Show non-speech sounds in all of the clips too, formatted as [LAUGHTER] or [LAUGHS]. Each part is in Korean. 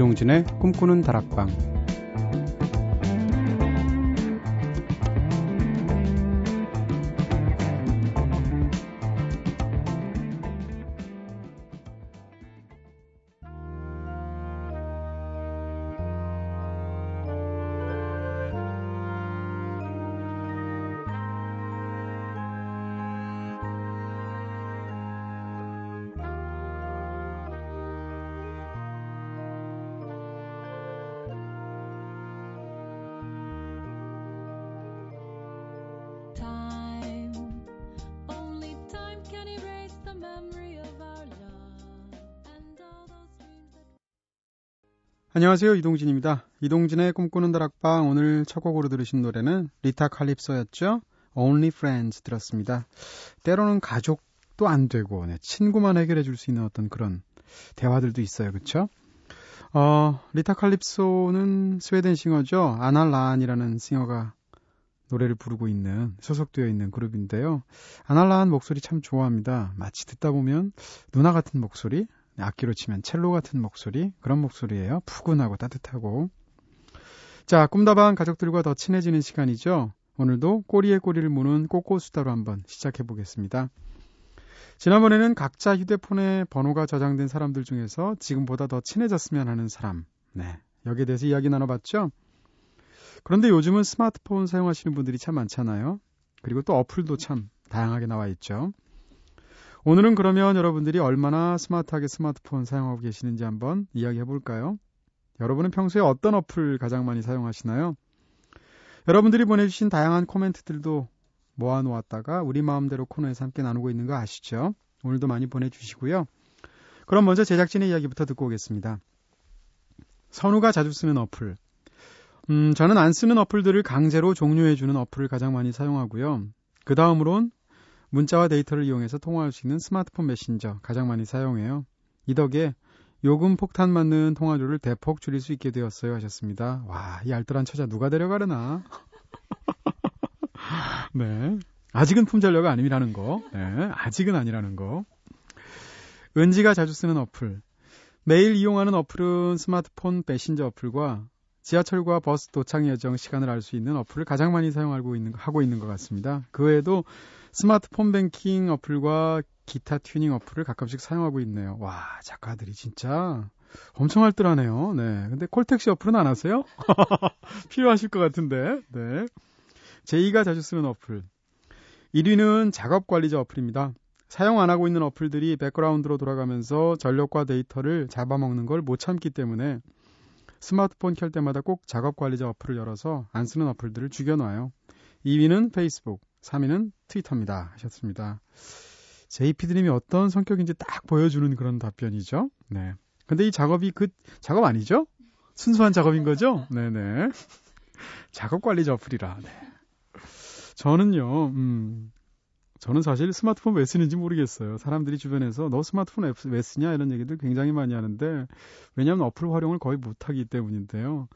이동진의 꿈꾸는 다락방 안녕하세요. 이동진입니다. 이동진의 꿈꾸는 다락방 오늘 첫 곡으로 들으신 노래는 리타 칼립소였죠. Only Friends 들었습니다. 때로는 가족도 안 되고 네, 친구만 해결해 줄 수 있는 어떤 그런 대화들도 있어요. 그렇죠? 어, 리타 칼립소는 스웨덴 싱어죠. 아날란이라는 싱어가 노래를 부르고 있는 소속되어 있는 그룹인데요. 아날란 목소리 참 좋아합니다. 마치 듣다 보면 누나 같은 목소리, 악기로 치면 첼로 같은 목소리, 그런 목소리예요. 푸근하고 따뜻하고. 자, 꿈다방 가족들과 더 친해지는 시간이죠. 오늘도 꼬리에 꼬리를 무는 꼬꼬수다로 한번 시작해 보겠습니다. 지난번에는 각자 휴대폰에 번호가 저장된 사람들 중에서 지금보다 더 친해졌으면 하는 사람. 네. 여기에 대해서 이야기 나눠봤죠? 그런데 요즘은 스마트폰 사용하시는 분들이 참 많잖아요. 그리고 또 어플도 참 다양하게 나와 있죠. 오늘은 그러면 여러분들이 얼마나 스마트하게 스마트폰 사용하고 계시는지 한번 이야기해 볼까요? 여러분은 평소에 어떤 어플 가장 많이 사용하시나요? 여러분들이 보내주신 다양한 코멘트들도 모아놓았다가 우리 마음대로 코너에서 함께 나누고 있는 거 아시죠? 오늘도 많이 보내주시고요. 그럼 먼저 제작진의 이야기부터 듣고 오겠습니다. 선우가 자주 쓰는 어플. 음, 저는 안 쓰는 어플들을 강제로 종료해주는 어플을 가장 많이 사용하고요. 그 다음으론 문자와 데이터를 이용해서 통화할 수 있는 스마트폰 메신저 가장 많이 사용해요. 이 덕에 요금 폭탄 맞는 통화료를 대폭 줄일 수 있게 되었어요 하셨습니다. 와, 이 알뜰한 처자 누가 데려가려나? [LAUGHS] 네. 아직은 품절료가 아니라는 거. 네. 아직은 아니라는 거. 은지가 자주 쓰는 어플. 매일 이용하는 어플은 스마트폰 메신저 어플과 지하철과 버스 도착 예정 시간을 알 수 있는 어플을 가장 많이 사용하고 있는, 하고 있는 것 같습니다. 그 외에도 스마트폰 뱅킹 어플과 기타 튜닝 어플을 가끔씩 사용하고 있네요. 와, 작가들이 진짜 엄청 알뜰하네요. 네. 근데 콜택시 어플은 안 하세요? [LAUGHS] 필요하실 것 같은데. 네. 제이가 자주 쓰는 어플. 1위는 작업 관리자 어플입니다. 사용 안 하고 있는 어플들이 백그라운드로 돌아가면서 전력과 데이터를 잡아먹는 걸 못 참기 때문에 스마트폰 켤 때마다 꼭 작업 관리자 어플을 열어서 안 쓰는 어플들을 죽여놔요. 2위는 페이스북, 3위는 트위터입니다. 하셨습니다. JPD님이 어떤 성격인지 딱 보여주는 그런 답변이죠. 네. 근데 이 작업이 그 작업 아니죠? 순수한 작업인 거죠? 네네. 작업 관리자 어플이라. 네. 저는요, 음, 저는 사실 스마트폰 왜 쓰는지 모르겠어요. 사람들이 주변에서 너 스마트폰 왜 쓰냐 이런 얘기들 굉장히 많이 하는데 왜냐하면 어플 활용을 거의 못하기 때문인데요.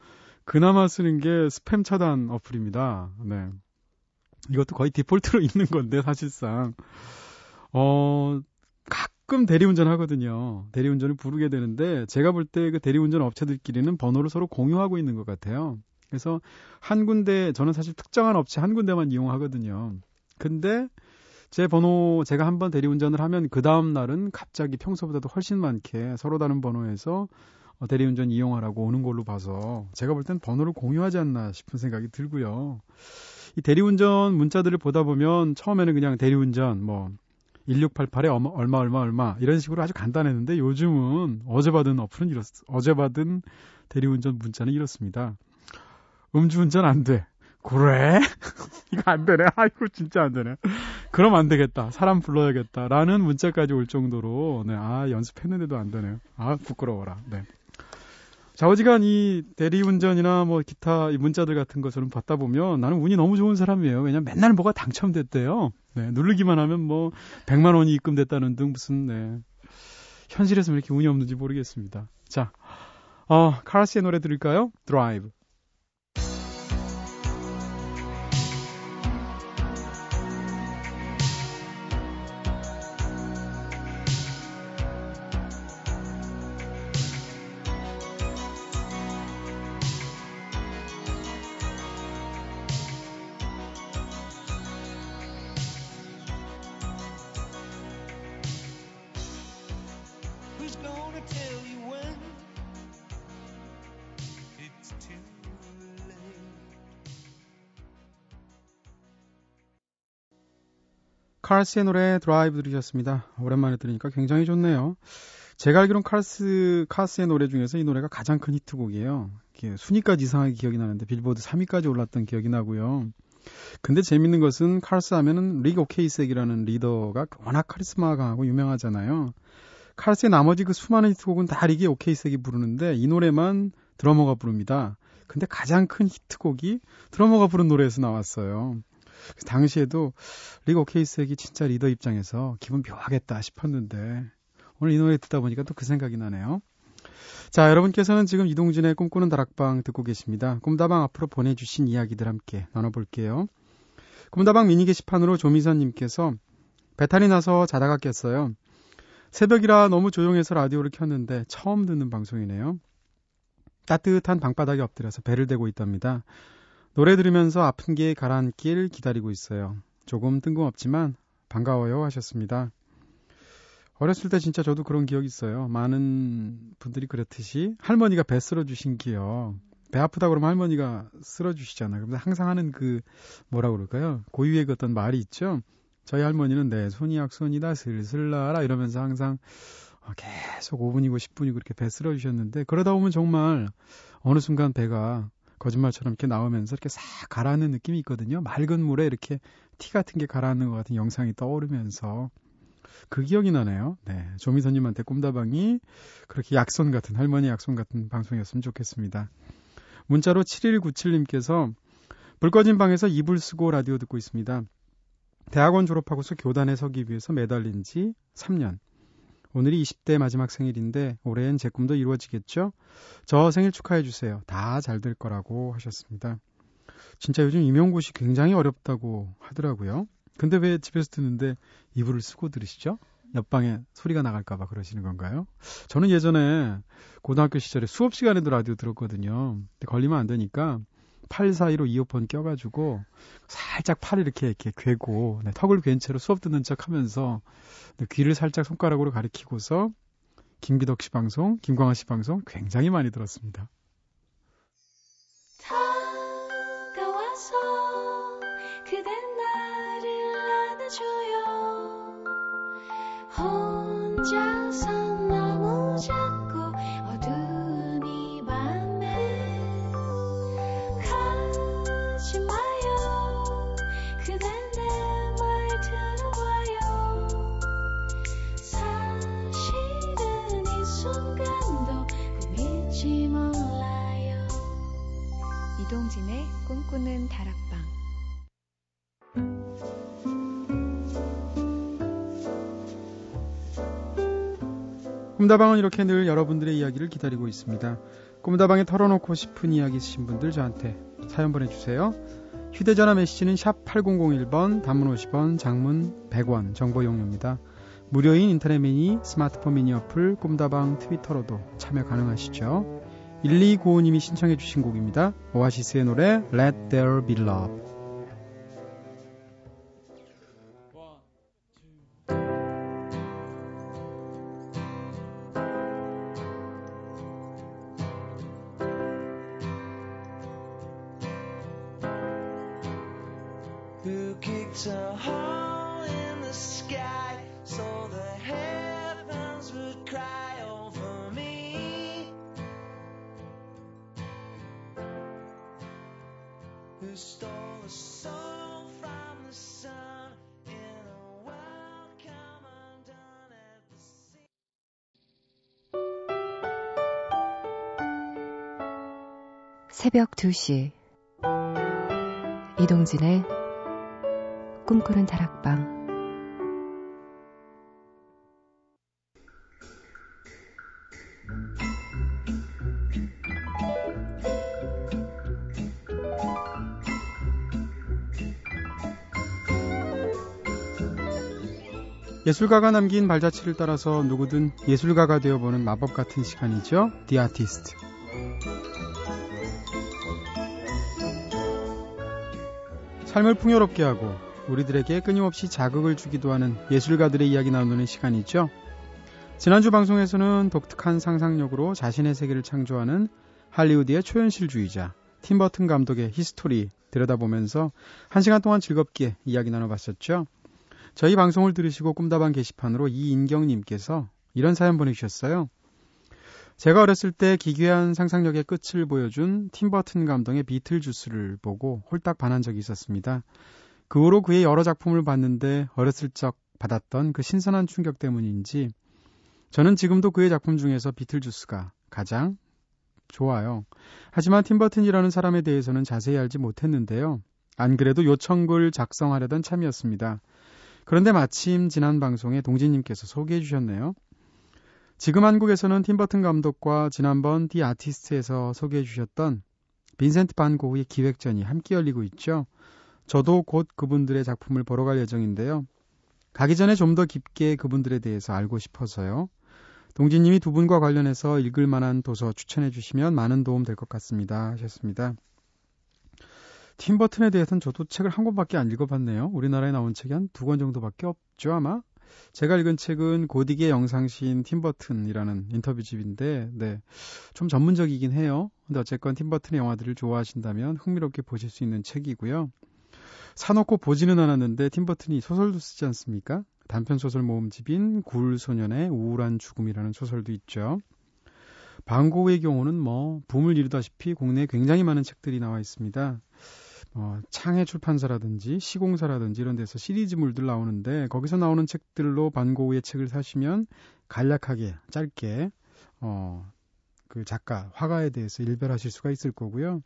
그나마 쓰는 게 스팸 차단 어플입니다. 네. 이것도 거의 디폴트로 [LAUGHS] 있는 건데 사실상 어 가끔 대리운전 하거든요. 대리운전을 부르게 되는데 제가 볼 때 그 대리운전 업체들끼리는 번호를 서로 공유하고 있는 것 같아요. 그래서 한 군데 저는 사실 특정한 업체 한 군데만 이용하거든요. 근데 제 번호 제가 한번 대리운전을 하면 그 다음 날은 갑자기 평소보다도 훨씬 많게 서로 다른 번호에서 어, 대리운전 이용하라고 오는 걸로 봐서 제가 볼 땐 번호를 공유하지 않나 싶은 생각이 들고요. 이 대리운전 문자들을 보다 보면 처음에는 그냥 대리운전 뭐 1688에 얼마 얼마 얼마 이런 식으로 아주 간단했는데 요즘은 어제 받은 어플은 이렇 어제 받은 대리운전 문자는 이렇습니다. 음주운전 안 돼. 그래? [LAUGHS] 이거 안 되네. 아이고 진짜 안 되네. 그럼 안 되겠다. 사람 불러야겠다. 라는 문자까지 올 정도로 네, 아 연습했는데도 안 되네요. 아 부끄러워라. 네. 좌우지간 이 대리운전이나 뭐 기타 이 문자들 같은 거 저는 받다 보면 나는 운이 너무 좋은 사람이에요. 왜냐면 맨날 뭐가 당첨됐대요. 네, 누르기만 하면 뭐 100만 원이 입금됐다는 등 무슨 네. 현실에서 왜 이렇게 운이 없는지 모르겠습니다. 자, 어, 카라스의 노래 들을까요? 드라이브. 카스의 노래 드라이브 들으셨습니다. 오랜만에 들으니까 굉장히 좋네요. 제가 알기로는 카스, 카스의 노래 중에서 이 노래가 가장 큰 히트곡이에요. 순위까지 이상하게 기억이 나는데 빌보드 3위까지 올랐던 기억이 나고요. 근데 재밌는 것은 카스 하면은 릭 오케이섹이라는 리더가 워낙 카리스마가 강하고 유명하잖아요. 카스의 나머지 그 수많은 히트곡은 다 릭 오케이섹이 부르는데 이 노래만 드러머가 부릅니다. 근데 가장 큰 히트곡이 드러머가 부른 노래에서 나왔어요. 당시에도 리그 오케이색이 진짜 리더 입장에서 기분 묘하겠다 싶었는데 오늘 이 노래 듣다 보니까 또 그 생각이 나네요. 자, 여러분께서는 지금 이동진의 꿈꾸는 다락방 듣고 계십니다. 꿈다방 앞으로 보내주신 이야기들 함께 나눠볼게요. 꿈다방 미니 게시판으로 조미선님께서 배탈이 나서 자다가 깼어요. 새벽이라 너무 조용해서 라디오를 켰는데 처음 듣는 방송이네요. 따뜻한 방바닥에 엎드려서 배를 대고 있답니다. 노래 들으면서 아픈 게 가라앉길 기다리고 있어요. 조금 뜬금없지만 반가워요 하셨습니다. 어렸을 때 진짜 저도 그런 기억이 있어요. 많은 분들이 그렇듯이 할머니가 배 쓸어주신 기억. 배 아프다 그러면 할머니가 쓸어주시잖아요. 그래서 항상 하는 그 뭐라 그럴까요? 고유의 그 어떤 말이 있죠. 저희 할머니는 내 손이 약손이다 슬슬 나라 이러면서 항상 어, 계속 5분이고 10분이고 그렇게 배 쓸어주셨는데 그러다 보면 정말 어느 순간 배가 거짓말처럼 이렇게 나오면서 이렇게 싹 가라앉는 느낌이 있거든요. 맑은 물에 이렇게 티 같은 게 가라앉는 것 같은 영상이 떠오르면서 그 기억이 나네요. 네. 조미선님한테 꿈다방이 그렇게 약손 같은, 할머니 약손 같은 방송이었으면 좋겠습니다. 문자로 7197님께서 불 꺼진 방에서 이불 쓰고 라디오 듣고 있습니다. 대학원 졸업하고서 교단에 서기 위해서 매달린 지 3년. 오늘이 20대 마지막 생일인데 올해엔 제 꿈도 이루어지겠죠? 저 생일 축하해 주세요. 다 잘 될 거라고 하셨습니다. 진짜 요즘 임용고시 굉장히 어렵다고 하더라고요. 근데 왜 집에서 듣는데 이불을 쓰고 들으시죠? 옆방에 소리가 나갈까봐 그러시는 건가요? 저는 예전에 고등학교 시절에 수업 시간에도 라디오 들었거든요. 근데 걸리면 안 되니까 팔 사이로 이어폰 껴가지고 살짝 팔을 이렇게 이렇게 괴고 네, 턱을 괜 채로 수업 듣는 척 하면서 네, 귀를 살짝 손가락으로 가리키고서 김기덕 씨 방송, 김광환 씨 방송 굉장히 많이 들었습니다. 이동진의 꿈꾸는 다락방 꿈다방은 이렇게 늘 여러분들의 이야기를 기다리고 있습니다. 꿈다방에 털어놓고 싶은 이야기 있으신 분들 저한테 사연 보내주세요. 휴대전화 메시지는 샵 8001번, 단문 50원, 장문 100원, 정보 용료입니다. 무료인 인터넷 미니, 스마트폰 미니 어플, 꿈다방 트위터로도 참여 가능하시죠. 1295님이 신청해 주신 곡입니다. 오아시스의 노래 Let There Be Love 새벽 2시. 이동진의 꿈꾸는 다락방 예술가가 남긴 발자취를 따라서 누구든 예술가가 되어보는 마법 같은 시간이죠. The Artist. 삶을 풍요롭게 하고 우리들에게 끊임없이 자극을 주기도 하는 예술가들의 이야기 나누는 시간이죠. 지난주 방송에서는 독특한 상상력으로 자신의 세계를 창조하는 할리우드의 초현실주의자 팀버튼 감독의 history 들여다보면서 한 시간 동안 즐겁게 이야기 나눠봤었죠. 저희 방송을 들으시고 꿈다방 게시판으로 이인경님께서 이런 사연 보내주셨어요. 제가 어렸을 때 기괴한 상상력의 끝을 보여준 팀버튼 감독의 비틀주스를 보고 홀딱 반한 적이 있었습니다. 그 후로 그의 여러 작품을 봤는데 어렸을 적 받았던 그 신선한 충격 때문인지 저는 지금도 그의 작품 중에서 비틀주스가 가장 좋아요. 하지만 팀버튼이라는 사람에 대해서는 자세히 알지 못했는데요. 안 그래도 요청글 작성하려던 참이었습니다. 그런데 마침 지난 방송에 동진님께서 소개해 주셨네요. 지금 한국에서는 팀버튼 감독과 지난번 디 아티스트에서 소개해 주셨던 빈센트 반 고흐의 기획전이 함께 열리고 있죠. 저도 곧 그분들의 작품을 보러 갈 예정인데요. 가기 전에 좀 더 깊게 그분들에 대해서 알고 싶어서요. 동진님이 두 분과 관련해서 읽을 만한 도서 추천해 주시면 많은 도움 될 것 같습니다. 하셨습니다. 팀버튼에 대해서는 저도 책을 한 권밖에 안 읽어봤네요. 우리나라에 나온 책이 한 두 권 정도밖에 없죠, 아마? 제가 읽은 책은 고딕의 영상시인 팀버튼이라는 인터뷰집인데, 네. 좀 전문적이긴 해요. 근데 어쨌건 팀버튼의 영화들을 좋아하신다면 흥미롭게 보실 수 있는 책이고요. 사놓고 보지는 않았는데 팀버튼이 소설도 쓰지 않습니까? 단편 소설 모음집인 굴 소년의 우울한 죽음이라는 소설도 있죠. 방고의 경우는 뭐 붐을 이루다시피 국내에 굉장히 많은 책들이 나와 있습니다. 어, 창해 출판사라든지 시공사라든지 이런 데서 시리즈물들 나오는데 거기서 나오는 책들로 반고우의 책을 사시면 간략하게 짧게 어, 그 작가 화가에 대해서 일별하실 수가 있을 거고요.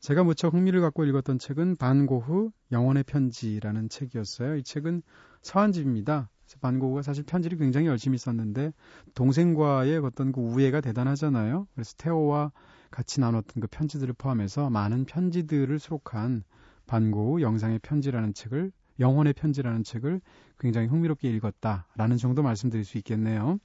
제가 무척 흥미를 갖고 읽었던 책은 반고흐 영혼의 편지라는 책이었어요. 이 책은 서한집입니다. 반고흐가 사실 편지를 굉장히 열심히 썼는데 동생과의 어떤 그 우애가 대단하잖아요. 그래서 테오와 같이 나눴던 그 편지들을 포함해서 많은 편지들을 수록한 반고흐 영상의 편지라는 책을 영혼의 편지라는 책을 굉장히 흥미롭게 읽었다라는 정도 말씀드릴 수 있겠네요.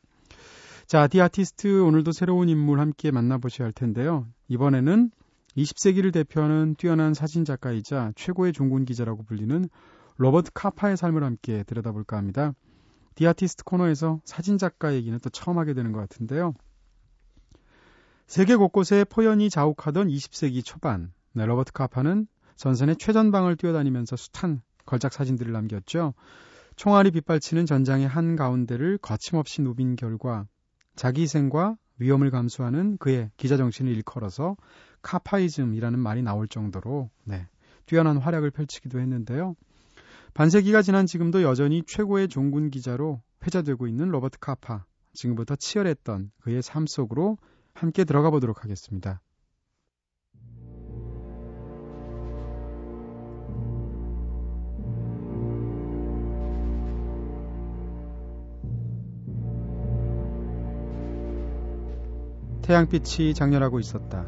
자, The Artist 오늘도 새로운 인물 함께 만나보셔야 할 텐데요. 이번에는 20세기를 대표하는 뛰어난 사진 작가이자 최고의 종군 기자라고 불리는 로버트 카파의 삶을 함께 들여다볼까 합니다. The Artist 코너에서 사진 작가 얘기는 또 처음 하게 되는 것 같은데요. 세계 곳곳에 포연이 자욱하던 20세기 초반, 네, 로버트 카파는 전선의 최전방을 뛰어다니면서 숱한 걸작 사진들을 남겼죠. 총알이 빗발치는 전장의 한 가운데를 거침없이 누빈 결과 자기 희생과 위험을 감수하는 그의 기자 정신을 일컬어서 카파이즘이라는 말이 나올 정도로 네, 뛰어난 활약을 펼치기도 했는데요. 반세기가 지난 지금도 여전히 최고의 종군 기자로 회자되고 있는 로버트 카파. 지금부터 치열했던 그의 삶 속으로 함께 들어가 보도록 하겠습니다. 태양빛이 장렬하고 있었다.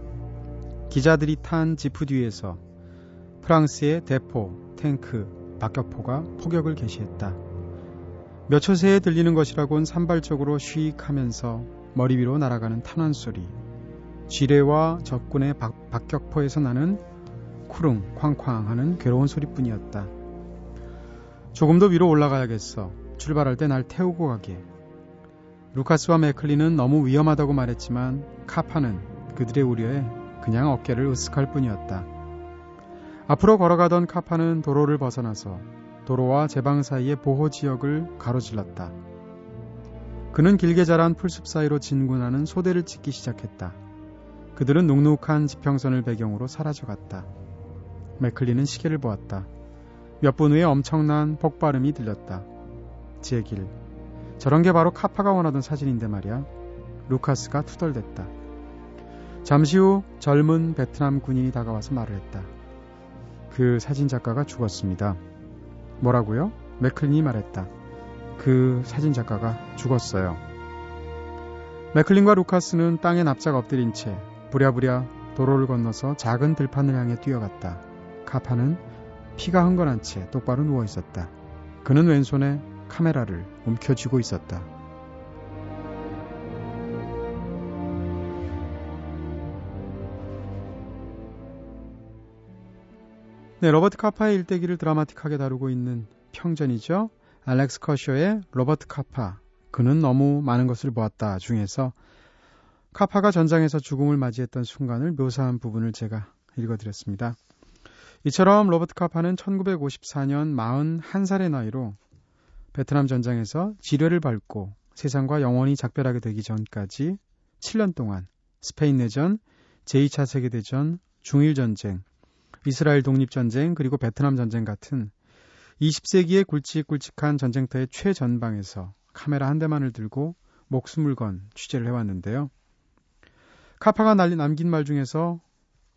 기자들이 탄 지프 뒤에서 프랑스의 대포, 탱크, 박격포가 포격을 개시했다. 몇 초 새에 들리는 것이라곤 산발적으로 쉬익 하면서 머리 위로 날아가는 탄환 소리, 지뢰와 적군의 박, 박격포에서 나는 쿠릉, 쾅쾅 하는 괴로운 소리뿐이었다. 조금 더 위로 올라가야겠어. 출발할 때 날 태우고 가게. 루카스와 맥클리는 너무 위험하다고 말했지만 카파는 그들의 우려에 그냥 어깨를 으쓱할 뿐이었다. 앞으로 걸어가던 카파는 도로를 벗어나서 도로와 제방 사이의 보호 지역을 가로질렀다. 그는 길게 자란 풀숲 사이로 진군하는 소대를 찍기 시작했다. 그들은 눅눅한 지평선을 배경으로 사라져갔다. 맥클리는 시계를 보았다. 몇 분 후에 엄청난 폭발음이 들렸다. 제 길, 저런 게 바로 카파가 원하던 사진인데 말이야. 루카스가 투덜댔다. 잠시 후 젊은 베트남 군인이 다가와서 말을 했다. 그 사진 작가가 죽었습니다. 뭐라고요? 맥클린이 말했다. 그 사진 작가가 죽었어요. 맥클린과 루카스는 땅에 납작 엎드린 채 부랴부랴 도로를 건너서 작은 들판을 향해 뛰어갔다. 카파는 피가 흥건한 채 똑바로 누워 있었다. 그는 왼손에 카메라를 움켜쥐고 있었다. 네, 로버트 카파의 일대기를 드라마틱하게 다루고 있는 평전이죠. 알렉스 커쇼의 로버트 카파. 그는 너무 많은 것을 보았다 중에서 카파가 전장에서 죽음을 맞이했던 순간을 묘사한 부분을 제가 읽어드렸습니다. 이처럼 로버트 카파는 1954년 41살의 나이로 베트남 전장에서 지뢰를 밟고 세상과 영원히 작별하게 되기 전까지 7년 동안 스페인 내전, 제2차 세계대전, 중일 전쟁, 이스라엘 독립 전쟁, 그리고 베트남 전쟁 같은 20세기의 굵직굵직한 전쟁터의 최전방에서 카메라 한 대만을 들고 목숨을 건 취재를 해왔는데요. 카파가 날린 남긴 말 중에서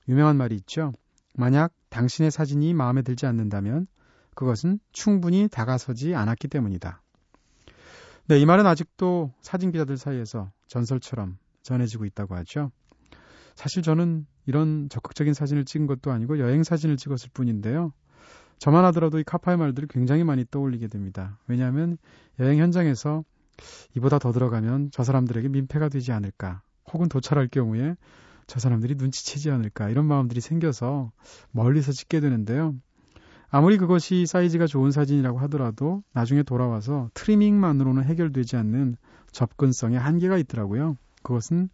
유명한 말이 있죠. 만약 당신의 사진이 마음에 들지 않는다면 그것은 충분히 다가서지 않았기 때문이다. 네, 이 말은 아직도 사진 기자들 사이에서 전설처럼 전해지고 있다고 하죠. 사실 저는 이런 적극적인 사진을 찍은 것도 아니고 여행 사진을 찍었을 뿐인데요. 저만 하더라도 이 카파의 말들이 굉장히 많이 떠올리게 됩니다. 왜냐하면 여행 현장에서 이보다 더 들어가면 저 사람들에게 민폐가 되지 않을까, 혹은 도착할 경우에 저 사람들이 눈치채지 않을까 이런 마음들이 생겨서 멀리서 찍게 되는데요. 아무리 그것이 사이즈가 좋은 사진이라고 하더라도 나중에 돌아와서 트리밍만으로는 해결되지 않는 접근성에 한계가 있더라고요. 그것은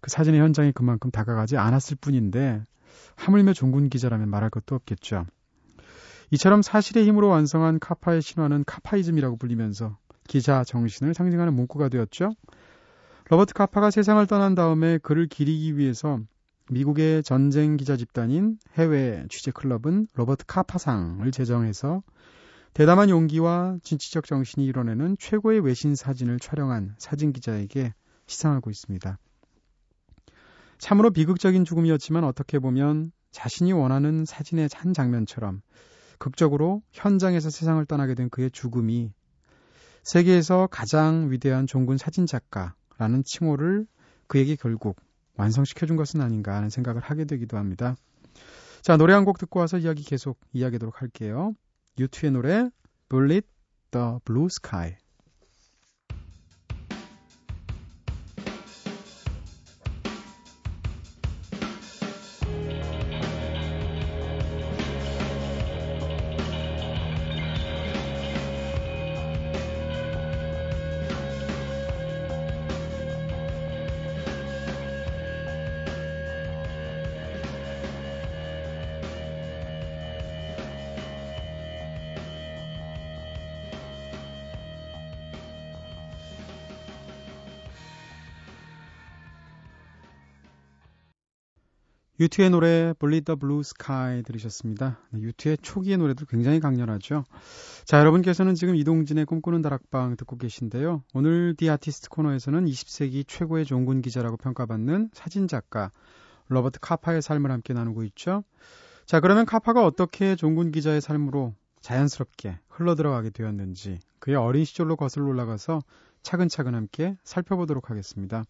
그 사진의 현장에 그만큼 다가가지 않았을 뿐인데 하물며 종군 기자라면 말할 것도 없겠죠. 이처럼 사실의 힘으로 완성한 카파의 신화는 카파이즘이라고 불리면서 기자 정신을 상징하는 문구가 되었죠. 로버트 카파가 세상을 떠난 다음에 그를 기리기 위해서 미국의 전쟁 기자 집단인 해외 취재 클럽은 로버트 카파상을 제정해서 대담한 용기와 진취적 정신이 이뤄내는 최고의 외신 사진을 촬영한 사진 기자에게 시상하고 있습니다. 참으로 비극적인 죽음이었지만 어떻게 보면 자신이 원하는 사진의 한 장면처럼 극적으로 현장에서 세상을 떠나게 된 그의 죽음이 세계에서 가장 위대한 종군 사진 작가라는 칭호를 그에게 결국 완성시켜준 것은 아닌가 하는 생각을 하게 되기도 합니다. 자, 노래 한 곡 듣고 와서 이야기 계속 이야기하도록 할게요. 유투의 노래 Bullet the Blue Sky 유튜의 노래 Bleed the Blue Sky 들으셨습니다. 유튜의 초기의 노래도 굉장히 강렬하죠. 자, 여러분께서는 지금 이동진의 꿈꾸는 다락방 듣고 계신데요. 오늘 디 아티스트 코너에서는 20세기 최고의 종군 기자라고 평가받는 사진작가 로버트 카파의 삶을 함께 나누고 있죠. 자, 그러면 카파가 어떻게 종군 기자의 삶으로 자연스럽게 흘러들어가게 되었는지 그의 어린 시절로 거슬러 올라가서 차근차근 함께 살펴보도록 하겠습니다.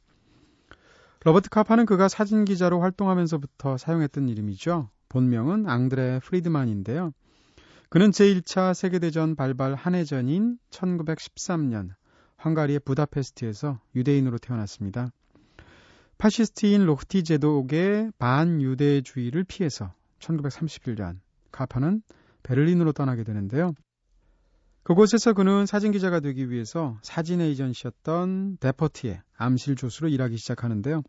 로버트 카파는 그가 사진 기자로 활동하면서부터 사용했던 이름이죠. 본명은 앙드레 프리드만인데요. 그는 제1차 세계대전 발발 한 해 전인 1913년 헝가리의 부다페스트에서 유대인으로 태어났습니다. 파시스트인 호르티 제독의 반유대주의를 피해서 1931년 카파는 베를린으로 떠나게 되는데요. 그곳에서 그는 사진 기자가 되기 위해서 사진 에이전시였던 데퍼트의 암실 조수로 일하기 시작하는데요.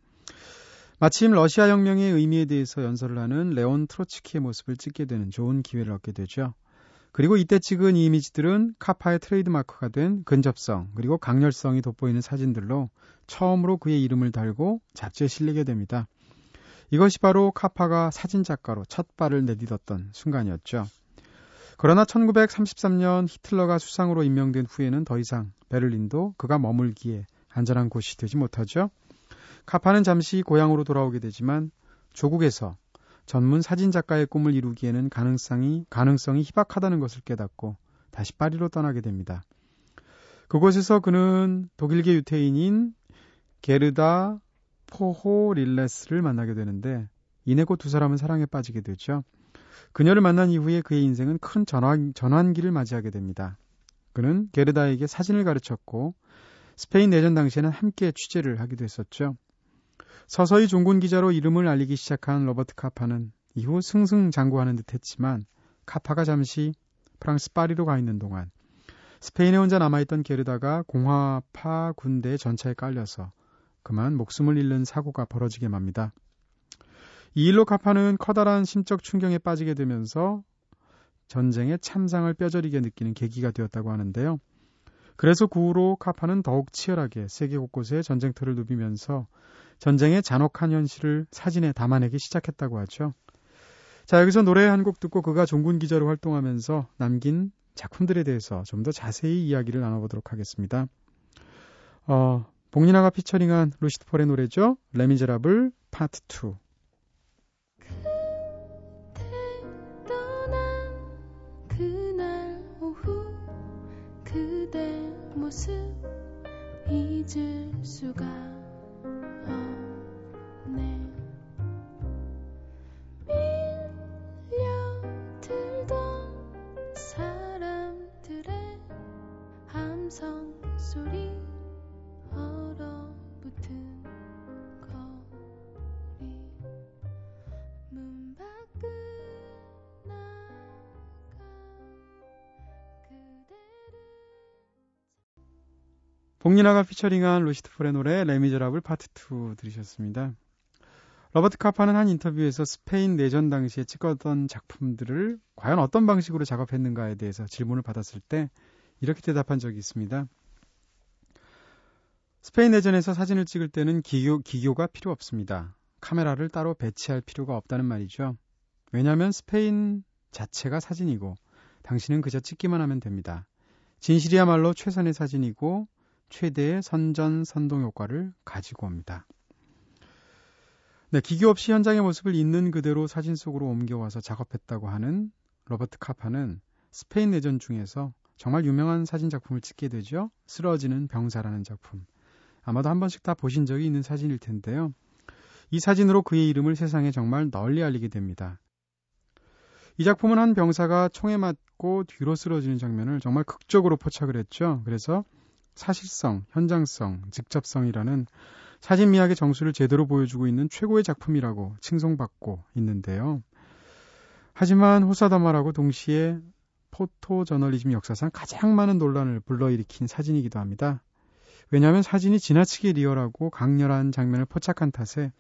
마침 러시아 혁명의 의미에 대해서 연설을 하는 레온 트로츠키의 모습을 찍게 되는 좋은 기회를 얻게 되죠. 그리고 이때 찍은 이 이미지들은 카파의 트레이드마크가 된 근접성 그리고 강렬성이 돋보이는 사진들로 처음으로 그의 이름을 달고 잡지에 실리게 됩니다. 이것이 바로 카파가 사진작가로 첫 발을 내딛었던 순간이었죠. 그러나 1933년 히틀러가 수상으로 임명된 후에는 더 이상 베를린도 그가 머물기에 안전한 곳이 되지 못하죠. 카파는 잠시 고향으로 돌아오게 되지만 조국에서 전문 사진 작가의 꿈을 이루기에는 가능성이 가능성이 희박하다는 것을 깨닫고 다시 파리로 떠나게 됩니다. 그곳에서 그는 독일계 유태인인 게르다 포호 릴레스를 만나게 되는데 이내 곧 두 사람은 사랑에 빠지게 되죠. 그녀를 만난 이후에 그의 인생은 큰 전환, 전환기를 맞이하게 됩니다. 그는 게르다에게 사진을 가르쳤고 스페인 내전 당시에는 함께 취재를 하기도 했었죠. 서서히 종군 기자로 이름을 알리기 시작한 로버트 카파는 이후 승승장구하는 듯 했지만 카파가 잠시 프랑스 파리로 가 있는 동안 스페인에 혼자 남아있던 게르다가 공화파 군대 전차에 깔려서 그만 목숨을 잃는 사고가 벌어지게 맙니다. 이 일로 카파는 커다란 심적 충격에 빠지게 되면서 전쟁의 참상을 뼈저리게 느끼는 계기가 되었다고 하는데요. 그래서 그 후로 카파는 더욱 치열하게 세계 곳곳에 전쟁터를 누비면서 전쟁의 잔혹한 현실을 사진에 담아내기 시작했다고 하죠. 자, 여기서 노래 한 곡 듣고 그가 종군 기자로 활동하면서 남긴 작품들에 대해서 좀 더 자세히 이야기를 나눠보도록 하겠습니다. 어, 복리나가 피처링한 루시드 폴의 노래죠. 레미제라블 파트 2. 모습 잊을 수가 함성 소리 얼어붙은 거리 문 밖을 나가 그대를 복리나가 피처링한 루시드 폴의 노래 레미제라블 파트 2 들으셨습니다. 로버트 카파는 한 인터뷰에서 스페인 내전 당시에 찍었던 작품들을 과연 어떤 방식으로 작업했는가에 대해서 질문을 받았을 때 이렇게 대답한 적이 있습니다. 스페인 내전에서 사진을 찍을 때는 기교, 기교가 필요 없습니다. 카메라를 따로 배치할 필요가 없다는 말이죠. 왜냐하면 스페인 자체가 사진이고 당신은 그저 찍기만 하면 됩니다. 진실이야말로 최선의 사진이고 최대의 선전 선동 효과를 가지고 옵니다. 네, 기교 없이 현장의 모습을 있는 그대로 사진 속으로 옮겨와서 작업했다고 하는 로버트 카파는 스페인 내전 중에서 정말 유명한 사진 작품을 찍게 되죠. 쓰러지는 병사라는 작품. 아마도 한 번씩 다 보신 적이 있는 사진일 텐데요. 이 사진으로 그의 이름을 세상에 정말 널리 알리게 됩니다. 이 작품은 한 병사가 총에 맞고 뒤로 쓰러지는 장면을 정말 극적으로 포착을 했죠. 그래서 사실성, 현장성, 직접성이라는 사진 미학의 정수를 제대로 보여주고 있는 최고의 작품이라고 칭송받고 있는데요. 하지만 호사다마라고 동시에 포토 저널리즘 역사상 가장 많은 논란을 불러일으킨 사진이기도 합니다. 왜냐하면 사진이 지나치게 리얼하고 강렬한 장면을 포착한 탓에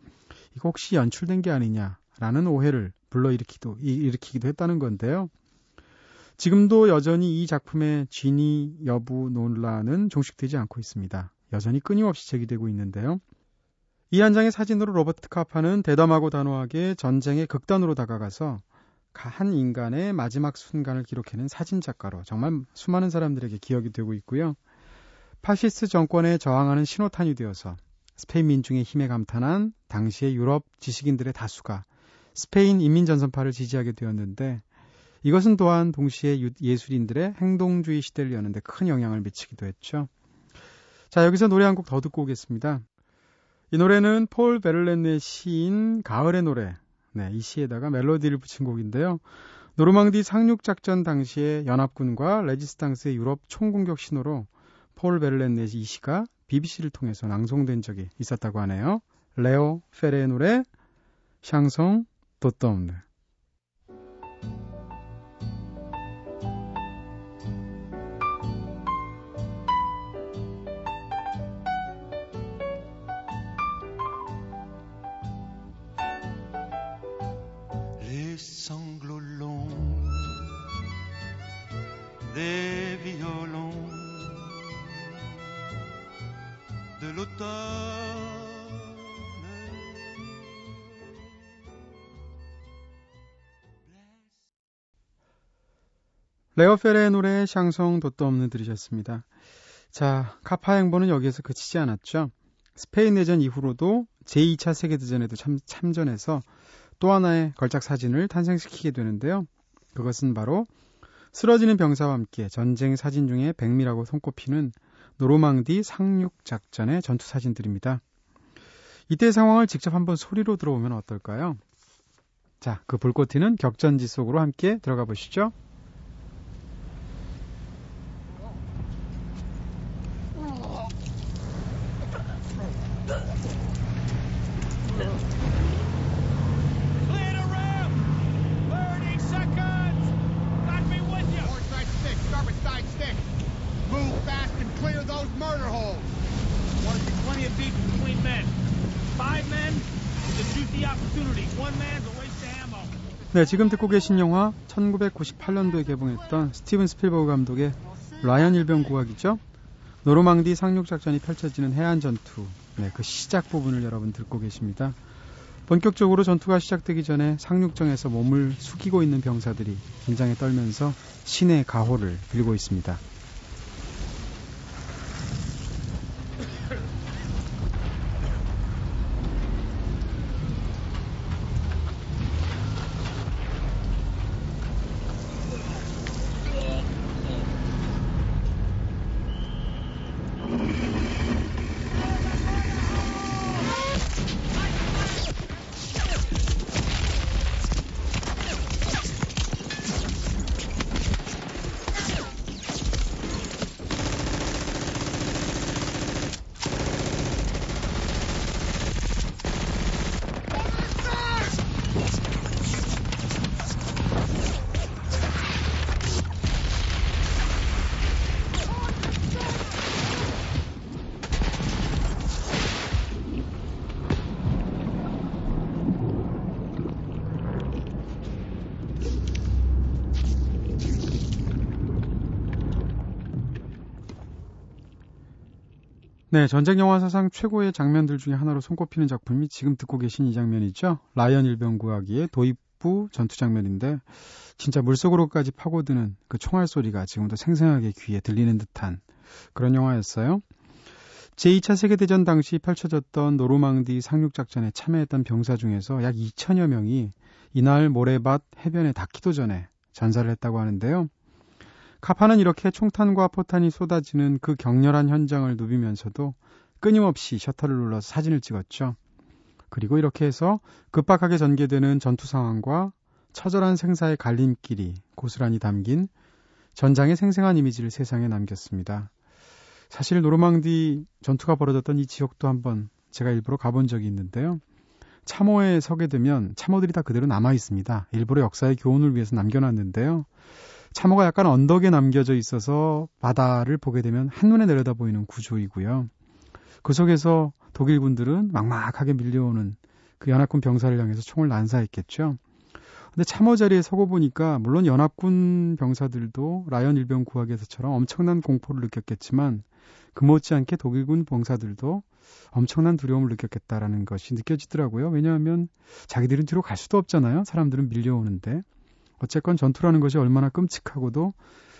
이거 혹시 연출된 게 아니냐라는 오해를 불러일으키기도 일으키기도 했다는 건데요. 지금도 여전히 이 작품의 진위 여부 논란은 종식되지 않고 있습니다. 여전히 끊임없이 제기되고 있는데요. 이 한 장의 사진으로 로버트 카파는 대담하고 단호하게 전쟁의 극단으로 다가가서 한 인간의 마지막 순간을 기록해낸 사진 작가로 정말 수많은 사람들에게 기억이 되고 있고요. 파시스트 정권에 저항하는 신호탄이 되어서 스페인 민중의 힘에 감탄한 당시의 유럽 지식인들의 다수가 스페인 인민전선파를 지지하게 되었는데 이것은 또한 동시에 예술인들의 행동주의 시대를 여는데 큰 영향을 미치기도 했죠. 자, 여기서 노래 한 곡 더 듣고 오겠습니다. 이 노래는 폴 베를렌의 시인 가을의 노래. 네, 이 시에다가 멜로디를 붙인 곡인데요. 노르망디 상륙작전 당시에 연합군과 레지스탕스의 유럽 총공격 신호로 폴 베를렌의 이 시가 BBC를 통해서 낭송된 적이 있었다고 하네요. 레오 페레의 노래 샹송 도 톰네 레오페레의 노래 샹송 돛도 없는 들으셨습니다. 자, 카파 행보는 여기에서 그치지 않았죠. 스페인 내전 이후로도 제2차 세계대전에도 참, 참전해서 또 하나의 걸작 사진을 탄생시키게 되는데요. 그것은 바로 쓰러지는 병사와 함께 전쟁 사진 중에 백미라고 손꼽히는 노르망디 상륙 작전의 전투 사진들입니다. 이때 상황을 직접 한번 소리로 들어보면 어떨까요? 자, 그 불꽃 튀는 격전지 속으로 함께 들어가 보시죠. 네, 지금 듣고 계신 영화 1998년도에 개봉했던 스티븐 스필버그 감독의 라이언 일병 구학이죠. 노르망디 상륙 작전이 펼쳐지는 해안 전투, 네, 그 시작 부분을 여러분 듣고 계십니다. 본격적으로 전투가 시작되기 전에 상륙정에서 몸을 숙이고 있는 병사들이 긴장에 떨면서 신의 가호를 빌고 있습니다. 네, 전쟁 영화 사상 최고의 장면들 중에 하나로 손꼽히는 작품이 지금 듣고 계신 이 장면이죠. 라이언 일병 구하기의 도입부 전투 장면인데 진짜 물속으로까지 파고드는 그 총알 소리가 지금도 생생하게 귀에 들리는 듯한 그런 영화였어요. 제2차 세계대전 당시 펼쳐졌던 노르망디 상륙작전에 참여했던 병사 중에서 약 2천여 명이 이날 모래밭 해변에 닿기도 전에 전사를 했다고 하는데요. 카파는 이렇게 총탄과 포탄이 쏟아지는 그 격렬한 현장을 누비면서도 끊임없이 셔터를 눌러서 사진을 찍었죠. 그리고 이렇게 해서 급박하게 전개되는 전투 상황과 처절한 생사의 갈림길이 고스란히 담긴 전장의 생생한 이미지를 세상에 남겼습니다. 사실 노르망디 전투가 벌어졌던 이 지역도 한번 제가 일부러 가본 적이 있는데요. 참호에 서게 되면 참호들이 다 그대로 남아 있습니다. 일부러 역사의 교훈을 위해서 남겨놨는데요. 참호가 약간 언덕에 남겨져 있어서 바다를 보게 되면 한눈에 내려다 보이는 구조이고요. 그 속에서 독일군들은 막막하게 밀려오는 그 연합군 병사를 향해서 총을 난사했겠죠. 근데 참호 자리에 서고 보니까 물론 연합군 병사들도 라이언 일병 구하기에서처럼 엄청난 공포를 느꼈겠지만 그 못지않게 독일군 병사들도 엄청난 두려움을 느꼈겠다라는 것이 느껴지더라고요. 왜냐하면 자기들은 뒤로 갈 수도 없잖아요. 사람들은 밀려오는데. 어쨌건 전투라는 것이 얼마나 끔찍하고도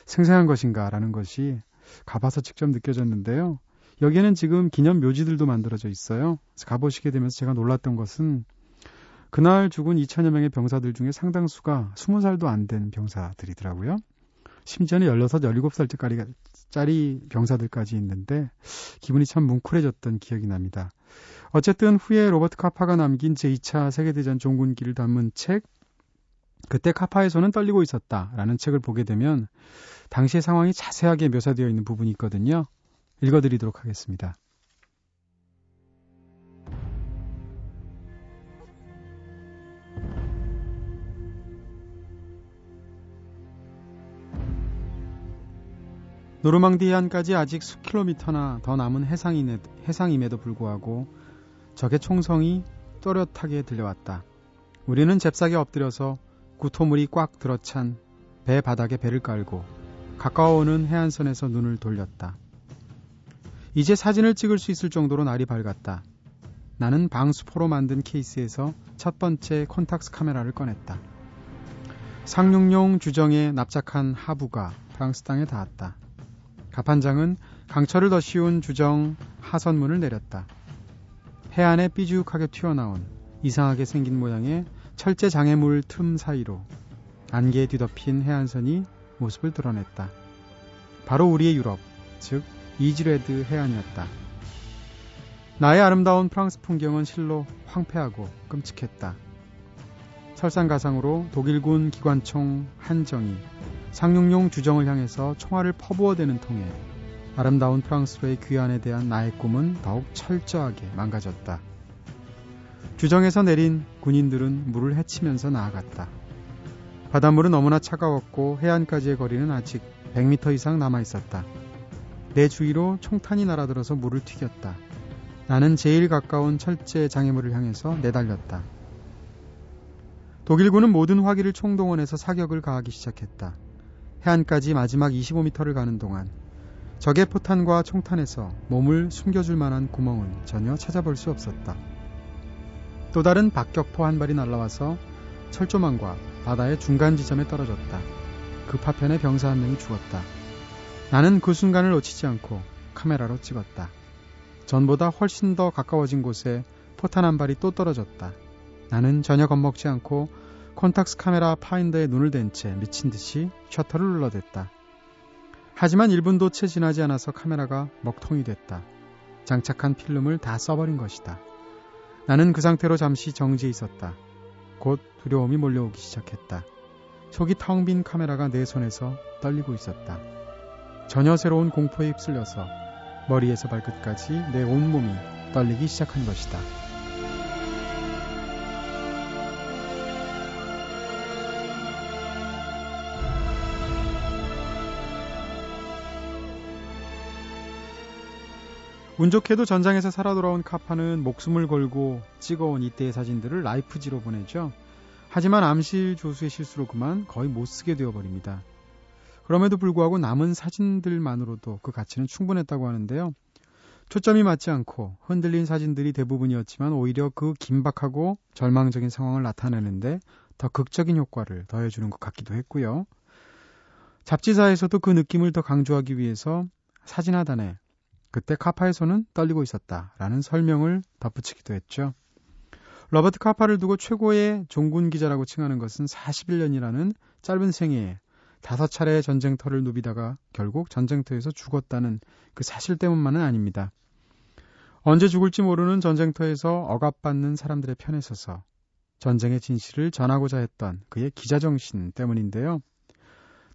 생생한 것인가라는 것이 가봐서 직접 느껴졌는데요. 여기에는 지금 기념 묘지들도 만들어져 있어요. 가보시게 되면서 제가 놀랐던 것은 그날 죽은 2천여 명의 병사들 중에 상당수가 20살도 안 된 병사들이더라고요. 심지어는 16, 17살짜리 짜리 병사들까지 있는데 기분이 참 뭉클해졌던 기억이 납니다. 어쨌든 후에 로버트 카파가 남긴 제2차 세계대전 종군기를 담은 책 그때 손은 떨리고 있었다라는 책을 보게 되면 당시의 상황이 자세하게 묘사되어 있는 부분이 있거든요. 읽어드리도록 하겠습니다. 노르망디 해안까지 아직 수 킬로미터나 더 남은 해상임에도 불구하고 적의 총성이 또렷하게 들려왔다. 우리는 잽싸게 엎드려서 구토물이 꽉 들어찬 배 바닥에 배를 깔고 가까워오는 해안선에서 눈을 돌렸다. 이제 사진을 찍을 수 있을 정도로 날이 밝았다. 나는 방수포로 만든 케이스에서 첫 번째 콘탁스 카메라를 꺼냈다. 상륙용 주정에 납작한 하부가 프랑스 땅에 닿았다. 가판장은 강철을 더 씌운 주정 하선문을 내렸다. 해안에 삐죽하게 튀어나온 이상하게 생긴 모양의 철제 장애물 틈 사이로 안개에 뒤덮인 해안선이 모습을 드러냈다. 바로 우리의 유럽, 즉 이즈레드 해안이었다. 나의 아름다운 프랑스 풍경은 실로 황폐하고 끔찍했다. 설상가상으로 독일군 기관총 한정이 상륙용 주정을 향해서 총알을 퍼부어대는 통에 아름다운 프랑스로의 귀환에 대한 나의 꿈은 더욱 철저하게 망가졌다. 주정에서 내린 군인들은 물을 헤치면서 나아갔다. 바닷물은 너무나 차가웠고 해안까지의 거리는 아직 100m 이상 남아 있었다. 내 주위로 총탄이 날아들어서 물을 튀겼다. 나는 제일 가까운 철제 장애물을 향해서 내달렸다. 독일군은 모든 화기를 총동원해서 사격을 가하기 시작했다. 해안까지 마지막 25m를 가는 동안 적의 포탄과 총탄에서 몸을 숨겨줄 만한 구멍은 전혀 찾아볼 수 없었다. 또 다른 박격포 한 발이 날라와서 철조망과 바다의 중간 지점에 떨어졌다. 그 파편에 병사 한 명이 죽었다. 나는 그 순간을 놓치지 않고 카메라로 찍었다. 전보다 훨씬 더 가까워진 곳에 포탄 한 발이 또 떨어졌다. 나는 전혀 겁먹지 않고 콘탁스 카메라 파인더에 눈을 댄 채 미친 듯이 셔터를 눌러댔다. 하지만 1분도 채 지나지 않아서 카메라가 먹통이 됐다. 장착한 필름을 다 써버린 것이다. 나는 그 상태로 잠시 정지해 있었다. 곧 두려움이 몰려오기 시작했다. 속이 텅 빈 카메라가 내 손에서 떨리고 있었다. 전혀 새로운 공포에 휩쓸려서 머리에서 발끝까지 내 온몸이 떨리기 시작한 것이다. 운 좋게도 전장에서 살아 돌아온 카파는 목숨을 걸고 찍어온 이때의 사진들을 라이프지로 보내죠. 하지만 암실 조수의 실수로 그만 거의 못 쓰게 되어버립니다. 그럼에도 불구하고 남은 사진들만으로도 그 가치는 충분했다고 하는데요. 초점이 맞지 않고 흔들린 사진들이 대부분이었지만 오히려 그 긴박하고 절망적인 상황을 나타내는데 더 극적인 효과를 더해주는 것 같기도 했고요. 잡지사에서도 그 느낌을 더 강조하기 위해서 사진 하단에 그때 손은 떨리고 있었다라는 설명을 덧붙이기도 했죠. 로버트 카파를 두고 최고의 종군 기자라고 칭하는 것은 41년이라는 짧은 생애에 다섯 차례의 전쟁터를 누비다가 결국 전쟁터에서 죽었다는 그 사실 때문만은 아닙니다. 언제 죽을지 모르는 전쟁터에서 억압받는 사람들의 편에 서서 전쟁의 진실을 전하고자 했던 그의 기자 정신 때문인데요.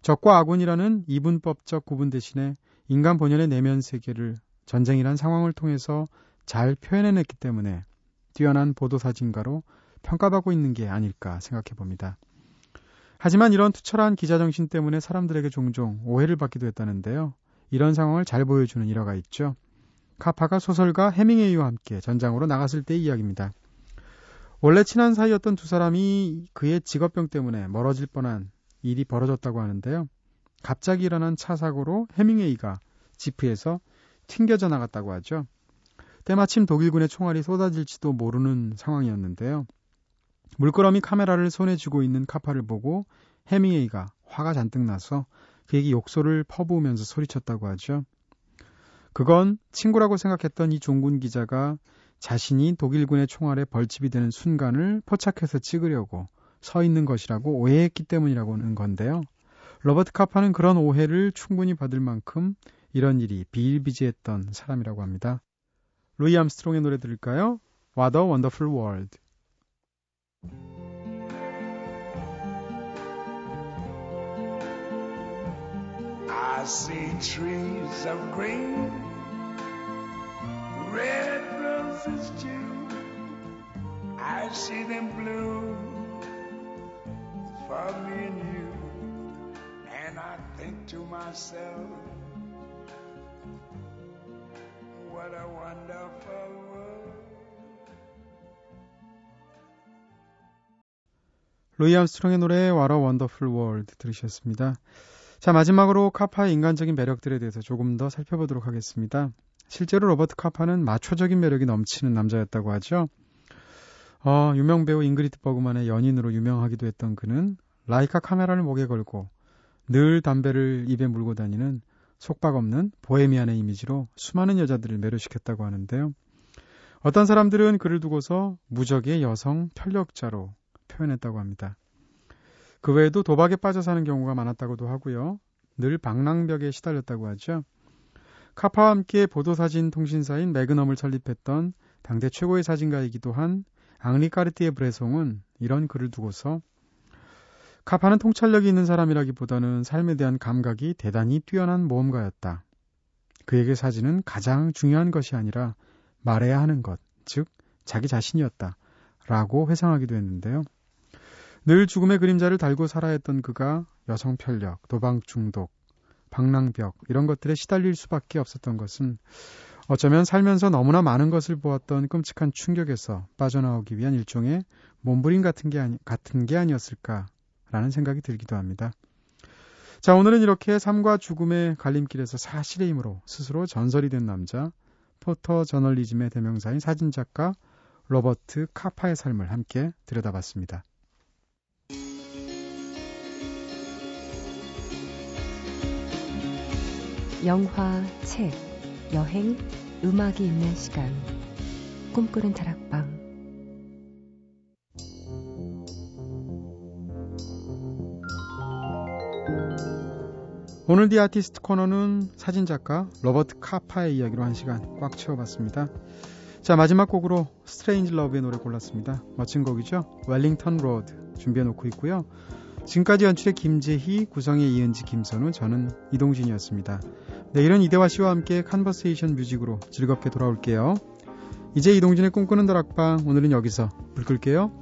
적과 아군이라는 이분법적 구분 대신에 인간 본연의 내면 세계를 전쟁이란 상황을 통해서 잘 표현해냈기 때문에 뛰어난 보도사진가로 평가받고 있는 게 아닐까 생각해 봅니다. 하지만 이런 투철한 기자 정신 때문에 사람들에게 종종 오해를 받기도 했다는데요. 이런 상황을 잘 보여주는 일화가 있죠. 카파가 소설가 해밍웨이와 함께 전장으로 나갔을 때의 이야기입니다. 원래 친한 사이였던 두 사람이 그의 직업병 때문에 멀어질 뻔한 일이 벌어졌다고 하는데요. 갑자기 일어난 차 사고로 해밍웨이가 지프에서 튕겨져 나갔다고 하죠. 때마침 독일군의 총알이 쏟아질지도 모르는 상황이었는데요. 물끄러미 카메라를 손에 쥐고 있는 카파를 보고 해밍웨이가 화가 잔뜩 나서 그에게 욕설을 퍼부으면서 소리쳤다고 하죠. 그건 친구라고 생각했던 이 종군 기자가 자신이 독일군의 총알에 벌집이 되는 순간을 포착해서 찍으려고 서 있는 것이라고 오해했기 때문이라고 하는 건데요. 로버트 카파는 그런 오해를 충분히 받을 만큼 이런 일이 비일비재했던 사람이라고 합니다. 루이 암스트롱의 노래 들을까요? What a Wonderful World. What a wonderful world. 루이 암스트롱의 노래 What a Wonderful World 들으셨습니다. 자, 마지막으로 카파의 인간적인 매력들에 대해서 조금 더 살펴보도록 하겠습니다. 실제로 로버트 카파는 마초적인 매력이 넘치는 남자였다고 하죠. 어, 유명 배우 잉그리트 버그만의 연인으로 유명하기도 했던 그는 라이카 카메라를 목에 걸고 늘 담배를 입에 물고 다니는 속박 없는 보헤미안의 이미지로 수많은 여자들을 매료시켰다고 하는데요. 어떤 사람들은 그를 두고서 무적의 여성 편력자로 표현했다고 합니다. 그 외에도 도박에 빠져 사는 경우가 많았다고도 하고요. 늘 방랑벽에 시달렸다고 하죠. 카파와 함께 보도사진 통신사인 매그넘을 설립했던 당대 최고의 사진가이기도 한 앙리 까르티에 브레송은 이런 글을 두고서 카파는 통찰력이 있는 사람이라기보다는 삶에 대한 감각이 대단히 뛰어난 모험가였다. 그에게 사진은 가장 중요한 것이 아니라 말해야 하는 것, 즉 자기 자신이었다. 라고 회상하기도 했는데요. 늘 죽음의 그림자를 달고 살아야 했던 그가 여성 편력, 도박 중독, 방랑벽 이런 것들에 시달릴 수밖에 없었던 것은 어쩌면 살면서 너무나 많은 것을 보았던 끔찍한 충격에서 빠져나오기 위한 일종의 몸부림 같은 게 아니, 같은 게 아니었을까 라는 생각이 들기도 합니다. 자, 오늘은 이렇게 삶과 죽음의 갈림길에서 사실의 힘으로 스스로 전설이 된 남자, 포터 저널리즘의 대명사인 사진작가 로버트 카파의 삶을 함께 들여다봤습니다. 영화, 책, 여행, 음악이 있는 시간. 꿈꾸는 다락방. 오늘 The Artist 코너는 사진작가 로버트 카파의 이야기로 한 시간 꽉 채워봤습니다. 자 마지막 곡으로 Strangelove의 노래 골랐습니다. 멋진 곡이죠. Wellington Road 준비해놓고 있고요. 지금까지 연출의 김재희, 구성의 이은지, 김선우, 저는 이동진이었습니다. 내일은 이대화 씨와 함께 컨버세이션 뮤직으로 즐겁게 돌아올게요. 이제 이동진의 꿈꾸는 다락방 오늘은 여기서 불 끌게요.